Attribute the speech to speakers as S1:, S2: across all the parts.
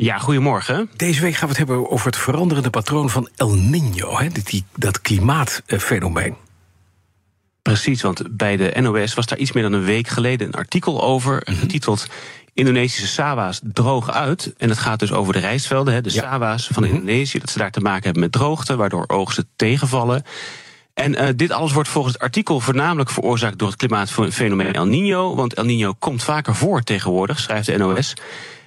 S1: Ja, goedemorgen.
S2: Deze week gaan we het hebben over het veranderende patroon van El Niño, hè, die, dat klimaatfenomeen.
S1: Precies, want bij de NOS was daar iets meer dan een week geleden een artikel over, mhm. getiteld Indonesische Sawa's droog uit. En het gaat dus over de rijstvelden, hè, de ja. Sawa's van mhm. Indonesië, dat ze daar te maken hebben met droogte, waardoor oogsten tegenvallen. En uh, dit alles wordt volgens het artikel voornamelijk veroorzaakt door het klimaatfenomeen El Niño. Want El Niño komt vaker voor tegenwoordig, schrijft de NOS.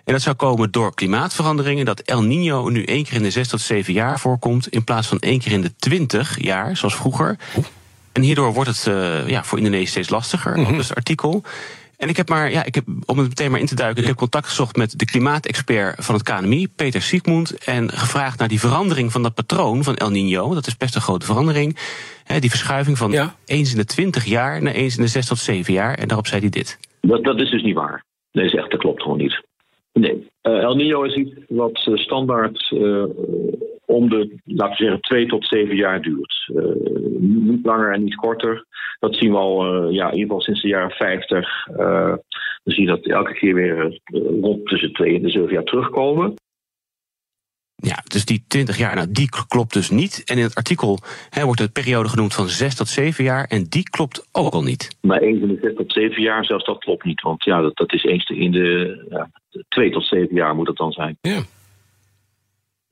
S1: En dat zou komen door klimaatveranderingen. Dat El Niño nu één keer in de zes tot zeven jaar voorkomt. In plaats van één keer in de twintig jaar, zoals vroeger. En hierdoor wordt het uh, ja, voor Indonesië steeds lastiger, mm -hmm. dus het artikel. En ik heb maar, ja, ik heb, om het meteen maar in te duiken, ik heb contact gezocht met de klimaatexpert van het KNMI, Peter Siegmund, en gevraagd naar die verandering van dat patroon van El Niño. Dat is best een grote verandering. Hè, die verschuiving van ja. eens in de twintig jaar naar eens in de zes tot zeven jaar. En daarop zei hij dit.
S3: Dat, dat is dus niet waar. Nee, echt, dat klopt gewoon niet. Nee. Uh, El Nino is iets wat uh, standaard uh, om de, laten we zeggen, twee tot zeven jaar duurt. niet langer en niet korter. Dat zien we al, ja, in ieder geval sinds de jaren 50. dan zie je dat elke keer weer rond tussen twee en de zeven jaar terugkomen.
S1: Ja, dus die 20 jaar, nou, die klopt dus niet. En in het artikel hè, wordt de periode genoemd van 6 tot 7 jaar. En die klopt ook al niet.
S3: Maar eens in de 6 tot 7 jaar, zelfs dat klopt niet. Want ja, dat, dat is eens in de ja, 2 tot 7 jaar moet het dan zijn.
S1: Ja.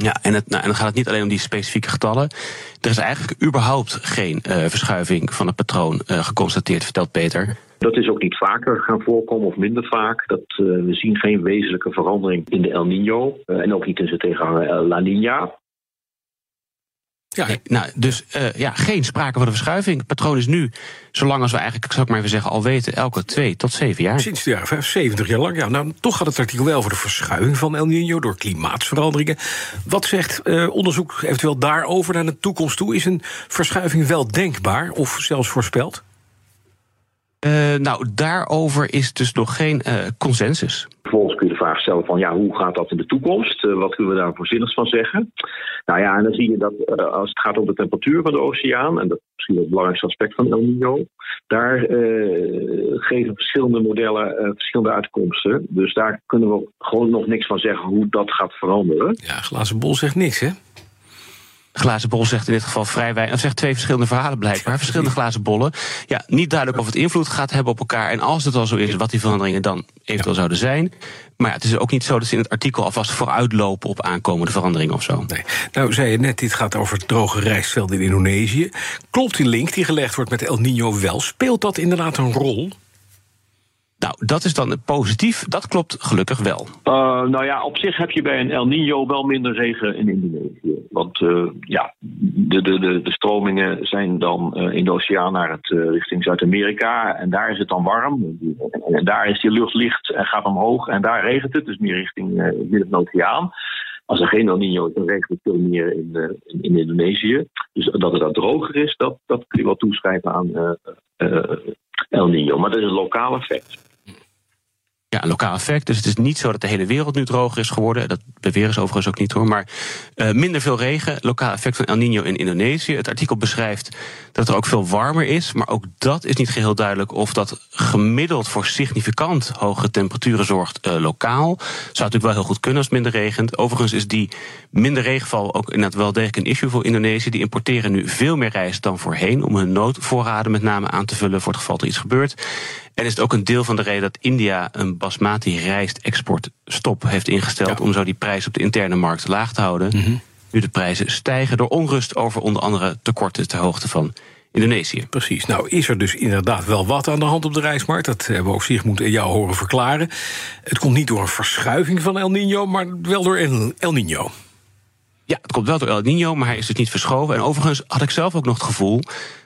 S1: Ja, en, het, nou, en dan gaat het niet alleen om die specifieke getallen. Er is eigenlijk überhaupt geen uh, verschuiving van het patroon uh, geconstateerd, vertelt Peter.
S3: Dat is ook niet vaker gaan voorkomen of minder vaak. Dat, uh, we zien geen wezenlijke verandering in de El Nino. en ook niet in zijn tegenhanger La Nina.
S1: Ja, nou, dus uh, ja, geen sprake van een verschuiving. Het patroon is nu, zolang als we eigenlijk, zou ik maar even zeggen, al weten, elke twee tot zeven jaar.
S2: Sinds de jaren 75 jaar lang. Ja, nou, toch gaat het artikel wel over de verschuiving van El Nino door klimaatsveranderingen. Wat zegt uh, onderzoek eventueel daarover naar de toekomst toe? Is een verschuiving wel denkbaar of zelfs voorspeld?
S1: Uh, nou, daarover is dus nog geen uh, consensus.
S3: Vervolgens kun je de vraag stellen van ja, hoe gaat dat in de toekomst? Uh, wat kunnen we daar voorzinnigs van zeggen? Nou ja, en dan zie je dat als het gaat om de temperatuur van de oceaan, en dat is misschien het belangrijkste aspect van El Nino, daar geven verschillende modellen verschillende uitkomsten. Dus daar kunnen we gewoon nog niks van zeggen hoe dat gaat veranderen.
S2: Ja, glazen bol zegt niks, hè?
S1: Glazen bol zegt in dit geval vrij weinig. zegt twee verschillende verhalen blijkbaar. Verschillende glazen bollen. Ja, niet duidelijk of het invloed gaat hebben op elkaar. En als het al zo is, wat die veranderingen dan eventueel zouden zijn. Maar ja, het is ook niet zo dat ze in het artikel alvast vooruitlopen op aankomende veranderingen of zo.
S2: Nee. Nou, zei je net, dit gaat over droge rijstvelden in Indonesië. Klopt die link die gelegd wordt met El Nino wel? Speelt dat inderdaad een rol?
S1: Nou, dat is dan positief. Dat klopt gelukkig wel.
S3: Uh, nou ja, op zich heb je bij een El Nino wel minder regen in Indonesië. Want uh, ja, de, de, de, stromingen zijn dan uh, in de oceaan naar het, richting Zuid-Amerika. En daar is het dan warm. En daar is die lucht licht en gaat omhoog. En daar regent het, dus meer richting midden oceaan. Als er geen El Nino is, dan regent het veel meer in, in, in, Indonesië. Dus dat het daar droger is, dat, dat kun je wel toeschrijven aan El Nino. Maar dat is een lokaal effect.
S1: Een lokaal effect. Dus het is niet zo dat de hele wereld nu droger is geworden. Dat beweren ze overigens ook niet hoor. Maar uh, minder veel regen, lokaal effect van El Nino in Indonesië. Het artikel beschrijft dat er ook veel warmer is. Maar ook dat is niet geheel duidelijk of dat gemiddeld voor significant hogere temperaturen zorgt uh, lokaal. Zou natuurlijk wel heel goed kunnen als het minder regent. Overigens is die minder regenval ook inderdaad wel degelijk een issue voor Indonesië. Die importeren nu veel meer rijst dan voorheen om hun noodvoorraden met name aan te vullen voor het geval er iets gebeurt. En is het ook een deel van de reden dat India een basmati rijstexportstop heeft ingesteld om zo die prijs op de interne markt laag te houden. Mm -hmm. Nu de prijzen stijgen door onrust over onder andere tekorten ter hoogte van Indonesië.
S2: Precies. Nou is er dus inderdaad wel wat aan de hand op de reismarkt. Dat hebben we ook Sigmund en jou horen verklaren. Het komt niet door een verschuiving van El Nino, maar wel door El Nino.
S1: Ja, het komt wel door El Nino, maar hij is dus niet verschoven. En overigens had ik zelf ook nog het gevoel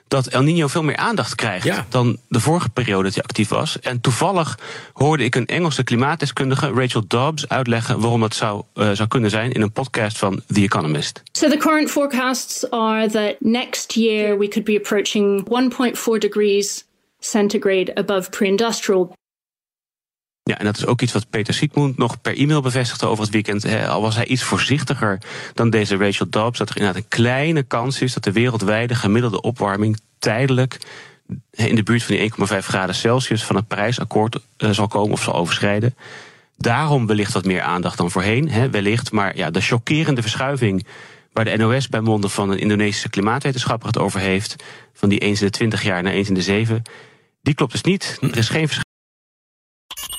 S1: dat El Nino veel meer aandacht krijgt dan de vorige periode dat hij actief was. En toevallig hoorde ik een Engelse klimaatdeskundige, Rachel Dobbs, uitleggen waarom dat zou, uh, zou kunnen zijn in een podcast van The Economist.
S4: So the current forecasts are that next year we could be approaching 1.4 degrees centigrade above pre-industrial.
S1: Ja, en dat is ook iets wat Peter Siegmund nog per e-mail bevestigde over het weekend. Al was hij iets voorzichtiger dan deze Rachel Dobbs, dat er inderdaad een kleine kans is dat de wereldwijde gemiddelde opwarming tijdelijk in de buurt van die 1,5 graden Celsius van het Parijsakkoord eh, zal komen of zal overschrijden. Daarom wellicht wat meer aandacht dan voorheen, wellicht. Maar ja, de chockerende verschuiving waar de NOS bij monden van een Indonesische klimaatwetenschapper het over heeft, van die eens in de 20 jaar naar eens in de 7, die klopt dus niet. Er is geen verschuiving.